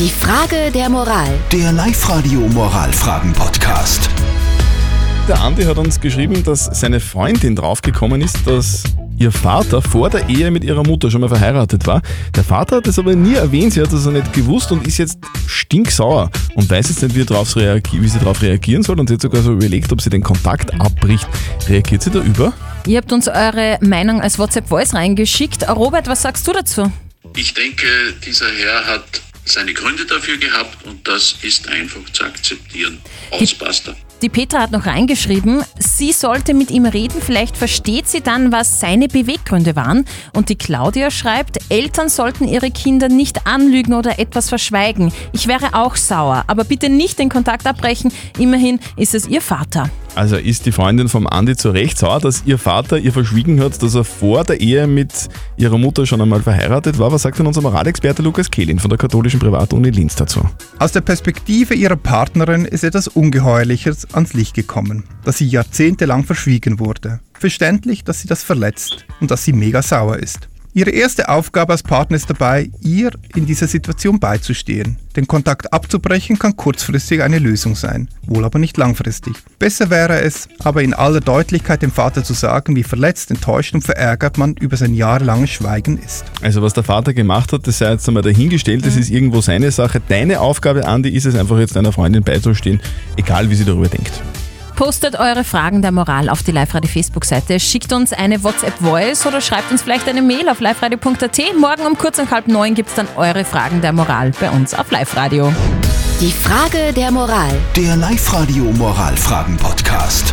Die Frage der Moral. Der Live-Radio Moralfragen-Podcast. Der Andi hat uns geschrieben, dass seine Freundin draufgekommen ist, dass ihr Vater vor der Ehe mit ihrer Mutter schon mal verheiratet war. Der Vater hat es aber nie erwähnt, sie hat das nicht gewusst und ist jetzt stinksauer und weiß jetzt nicht, wie, drauf wie sie darauf reagieren soll und sie hat sogar so überlegt, ob sie den Kontakt abbricht. Reagiert sie da über? Ihr habt uns eure Meinung als WhatsApp-Voice reingeschickt. Robert, was sagst du dazu? Ich denke, dieser Herr hat seine Gründe dafür gehabt und das ist einfach zu akzeptieren. Ausbasta. Die Petra hat noch reingeschrieben, sie sollte mit ihm reden, vielleicht versteht sie dann, was seine Beweggründe waren. Und die Claudia schreibt, Eltern sollten ihre Kinder nicht anlügen oder etwas verschweigen. Ich wäre auch sauer, aber bitte nicht den Kontakt abbrechen, immerhin ist es ihr Vater. Also ist die Freundin vom Andi zu Recht sauer, dass ihr Vater ihr verschwiegen hat, dass er vor der Ehe mit ihrer Mutter schon einmal verheiratet war. Was sagt denn unser Moralexperte Lukas Kehlin von der katholischen Privatuni Linz dazu? Aus der Perspektive ihrer Partnerin ist etwas Ungeheuerliches ans Licht gekommen, dass sie jahrzehntelang verschwiegen wurde. Verständlich, dass sie das verletzt und dass sie mega sauer ist. Ihre erste Aufgabe als Partner ist dabei, ihr in dieser Situation beizustehen. Den Kontakt abzubrechen kann kurzfristig eine Lösung sein, wohl aber nicht langfristig. Besser wäre es, aber in aller Deutlichkeit dem Vater zu sagen, wie verletzt, enttäuscht und verärgert man über sein jahrelanges Schweigen ist. Also was der Vater gemacht hat, das sei jetzt einmal dahingestellt, das ist irgendwo seine Sache. Deine Aufgabe, Andi, ist es einfach jetzt deiner Freundin beizustehen, egal wie sie darüber denkt. Postet eure Fragen der Moral auf die Live-Radio-Facebook-Seite, schickt uns eine WhatsApp-Voice oder schreibt uns vielleicht eine Mail auf liveradio.at. Morgen um kurz und halb neun gibt es dann eure Fragen der Moral bei uns auf Live-Radio. Die Frage der Moral. Der Live-Radio Moralfragen-Podcast.